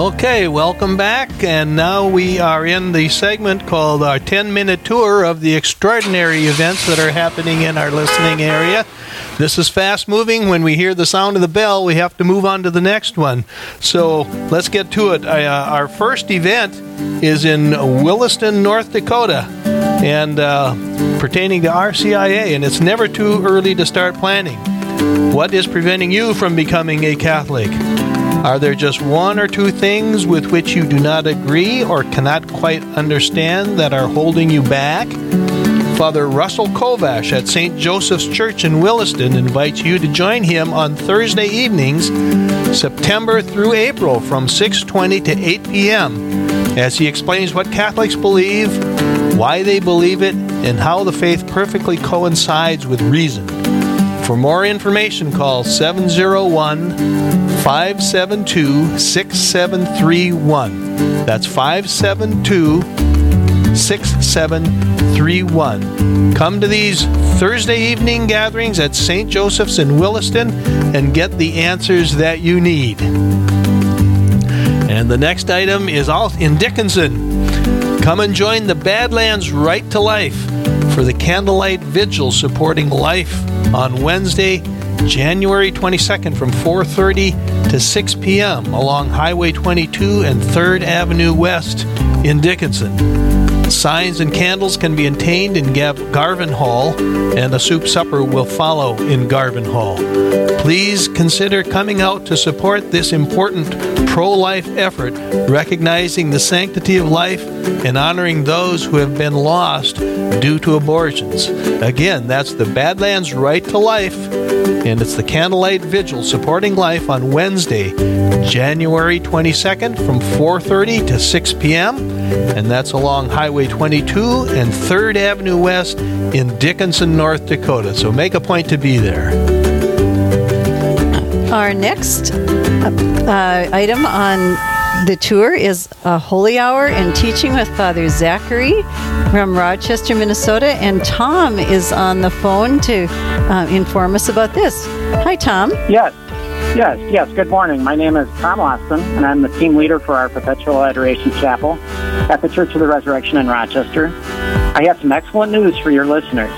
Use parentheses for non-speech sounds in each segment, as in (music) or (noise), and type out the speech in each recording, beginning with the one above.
Okay, welcome back. And now we are in the segment called our 10 minute tour of the extraordinary events that are happening in our listening area. This is fast moving. When we hear the sound of the bell, we have to move on to the next one. So let's get to it. Uh, our first event is in Williston, North Dakota, and uh, pertaining to RCIA, and it's never too early to start planning. What is preventing you from becoming a Catholic? Are there just one or two things with which you do not agree or cannot quite understand that are holding you back? Father Russell Kovash at St. Joseph's Church in Williston invites you to join him on Thursday evenings, September through April from 6:20 to 8 p.m. as he explains what Catholics believe, why they believe it, and how the faith perfectly coincides with reason. For more information, call 701 572 6731. That's 572 6731. Come to these Thursday evening gatherings at St. Joseph's in Williston and get the answers that you need. And the next item is all in Dickinson. Come and join the Badlands Right to Life for the candlelight vigil supporting life on Wednesday, January 22nd from 4:30 to 6 p.m. along Highway 22 and 3rd Avenue West in Dickinson. Signs and candles can be obtained in Garvin Hall, and a soup supper will follow in Garvin Hall. Please consider coming out to support this important pro life effort, recognizing the sanctity of life and honoring those who have been lost due to abortions. Again, that's the Badlands Right to Life, and it's the Candlelight Vigil supporting life on Wednesday, January 22nd from 4:30 to 6 p.m. and that's along Highway 22 and 3rd Avenue West in Dickinson, North Dakota. So make a point to be there. Our next uh, item on the tour is a holy hour and teaching with Father Zachary from Rochester, Minnesota. And Tom is on the phone to uh, inform us about this. Hi, Tom. Yes. Yes, yes. Good morning. My name is Tom Austin, and I'm the team leader for our Perpetual Adoration Chapel at the Church of the Resurrection in Rochester. I have some excellent news for your listeners.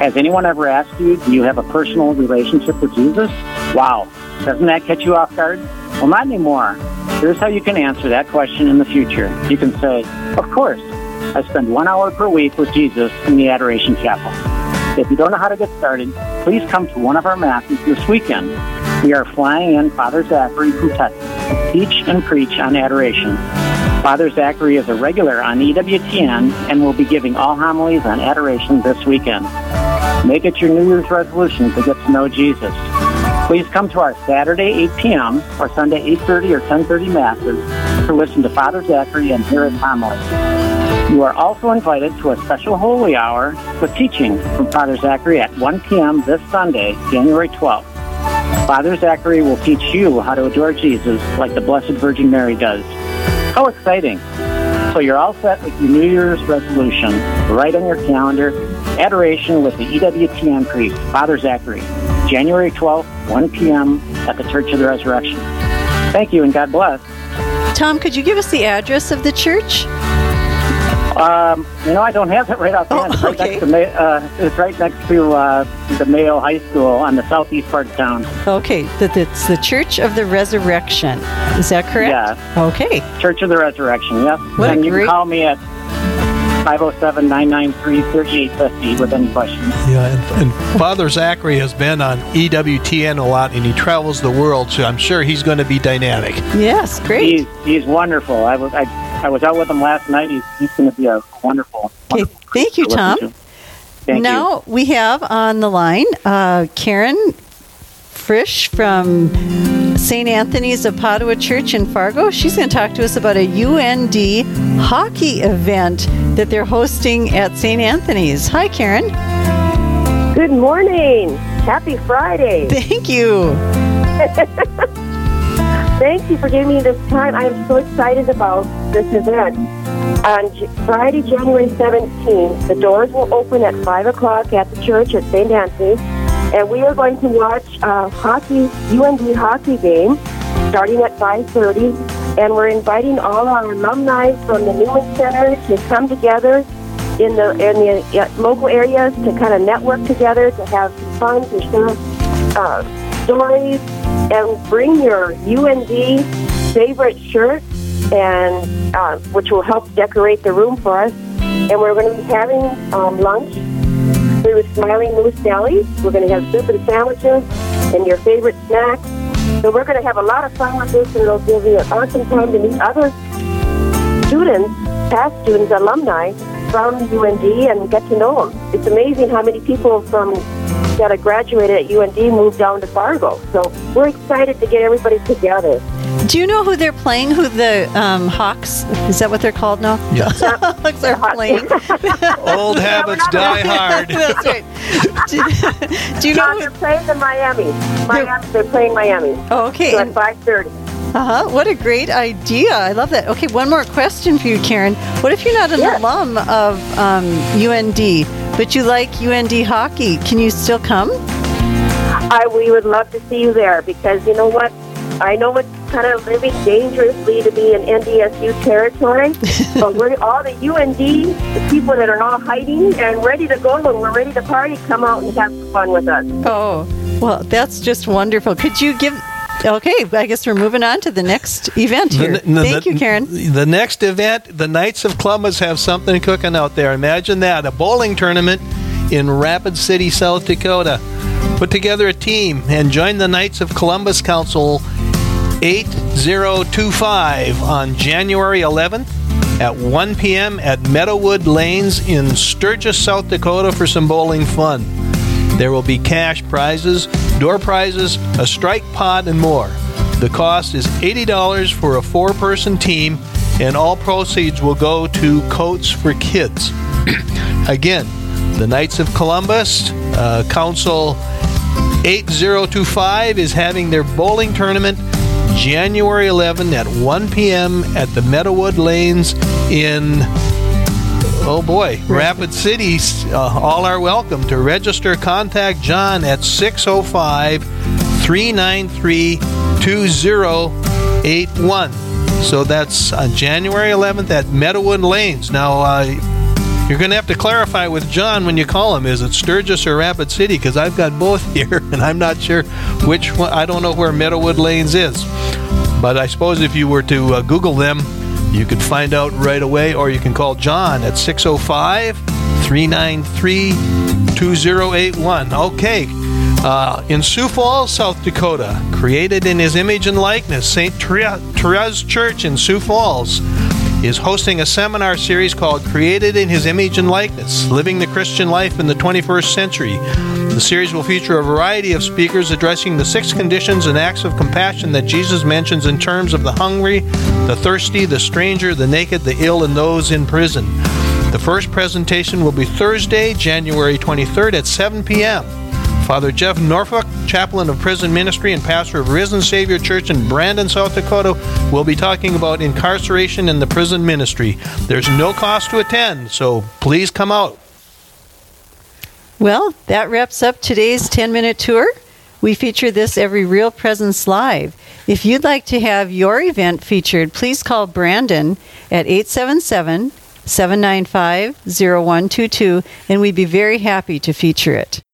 Has anyone ever asked you, do you have a personal relationship with Jesus? Wow. Doesn't that catch you off guard? Well, not anymore. Here's how you can answer that question in the future. You can say, Of course, I spend one hour per week with Jesus in the Adoration Chapel. If you don't know how to get started, please come to one of our masses this weekend. We are flying in Father Zachary from to teach and preach on adoration. Father Zachary is a regular on EWTN and will be giving all homilies on adoration this weekend. Make it your New Year's resolution to get to know Jesus. Please come to our Saturday 8 p.m. or Sunday 8.30 or 10.30 masses to listen to Father Zachary and hear his homily. You are also invited to a special holy hour with teaching from Father Zachary at 1 p.m. this Sunday, January 12th. Father Zachary will teach you how to adore Jesus like the Blessed Virgin Mary does. How exciting! So you're all set with your New Year's resolution. Right on your calendar, Adoration with the EWTN priest, Father Zachary, January 12th, 1 p.m. at the Church of the Resurrection. Thank you and God bless. Tom, could you give us the address of the church? Um, you know, I don't have it right off the Oh, hand. It's right okay. next to uh, it's right next to uh, the Mayo High School on the southeast part of town. Okay, that it's the Church of the Resurrection. Is that correct? Yeah. Okay. Church of the Resurrection. Yep. What a and you great- can call me at 507-993-3850 with any questions. Yeah, and, and Father Zachary has been on EWTN a lot, and he travels the world, so I'm sure he's going to be dynamic. Yes, great. He's he's wonderful. I was I, I was out with him last night. He's, he's going to be a wonderful. Okay, wonderful thank you, Tom. to. Thank you. now we have on the line uh, Karen Frisch from St. Anthony's of Padua Church in Fargo. She's going to talk to us about a UND hockey event that they're hosting at St. Anthony's. Hi, Karen. Good morning. Happy Friday. Thank you. (laughs) Thank you for giving me this time. I am so excited about this event. On Friday, January 17th, the doors will open at 5 o'clock at the church at St. Anthony's, and we are going to watch a hockey, UND hockey game starting at 5.30, and we're inviting all our alumni from the Newman Center to come together in the in the uh, local areas to kind of network together, to have some fun, to share uh, stories, and bring your UND favorite shirt, and uh, which will help decorate the room for us. And we're going to be having um, lunch through Smiling Moose Deli. We're going to have soup and sandwiches and your favorite snacks. So we're going to have a lot of fun with this, and it'll give you an awesome time to meet other students, past students, alumni from UND, and get to know them. It's amazing how many people from that have graduated at UND moved down to Fargo. So we're excited to get everybody together. Do you know who they're playing? Who the um, Hawks? Is that what they're called now? Yeah. (laughs) Hawks are playing. (laughs) Old habits die hard. (laughs) That's right. Do, do you No, who... they're playing in Miami. Miami. They're playing Miami. oh, okay. So at 5:30. uh-huh. What a great idea. I love that. Okay, one more question for you, Karen. What if you're not an Yes. alum of um, UND, but you like UND hockey? Can you still come? I we would love to see you there because you know what? I know it's kind of living dangerously to be in NDSU territory, (laughs) but we're all the UND, the people that are all hiding and ready to go and we're ready to party. Come out and have some fun with us. Oh, well, that's just wonderful. Could you give? Okay, I guess we're moving on to the next event here. The- the- Thank you, Karen. The next event, the Knights of Columbus have something cooking out there. Imagine that a bowling tournament in Rapid City, South Dakota. Put together a team and join the Knights of Columbus Council 8025 on January 11th at 1 p.m. at Meadowood Lanes in Sturgis, South Dakota for some bowling fun. There will be cash prizes, door prizes, a strike pot, and more. The cost is $80 for a four person team, and all proceeds will go to Coats for Kids. (clears throat) Again, the Knights of Columbus, uh, Council 8025 is having their bowling tournament January 11 at 1 p.m. at the Meadowood Lanes in Oh boy, Rapid City, uh, all are welcome. To register, contact John at 605 393 2081. So that's on January 11th at Meadowood Lanes. Now, uh, you're going to have to clarify with John when you call him. Is it Sturgis or Rapid City? Because I've got both (laughs) here, and I'm not sure which one. I don't know where Meadowood Lanes is. But I suppose if you were to uh, Google them, you can find out right away, or you can call John at 605 393 2081. Okay. Uh, in Sioux Falls, South Dakota, created in his image and likeness, St. Therese Church in Sioux Falls is hosting a seminar series called Created in His Image and Likeness Living the Christian Life in the 21st Century. The series will feature a variety of speakers addressing the six conditions and acts of compassion that Jesus mentions in terms of the hungry, the thirsty, the stranger, the naked, the ill, and those in prison. The first presentation will be Thursday, January 23rd at 7 p.m. Father Jeff Norfolk, chaplain of prison ministry and pastor of Risen Savior Church in Brandon, South Dakota, will be talking about incarceration in the prison ministry. There's no cost to attend, so please come out. Well, that wraps up today's 10 minute tour. We feature this every Real Presence Live. If you'd like to have your event featured, please call Brandon at 877 795 0122 and we'd be very happy to feature it.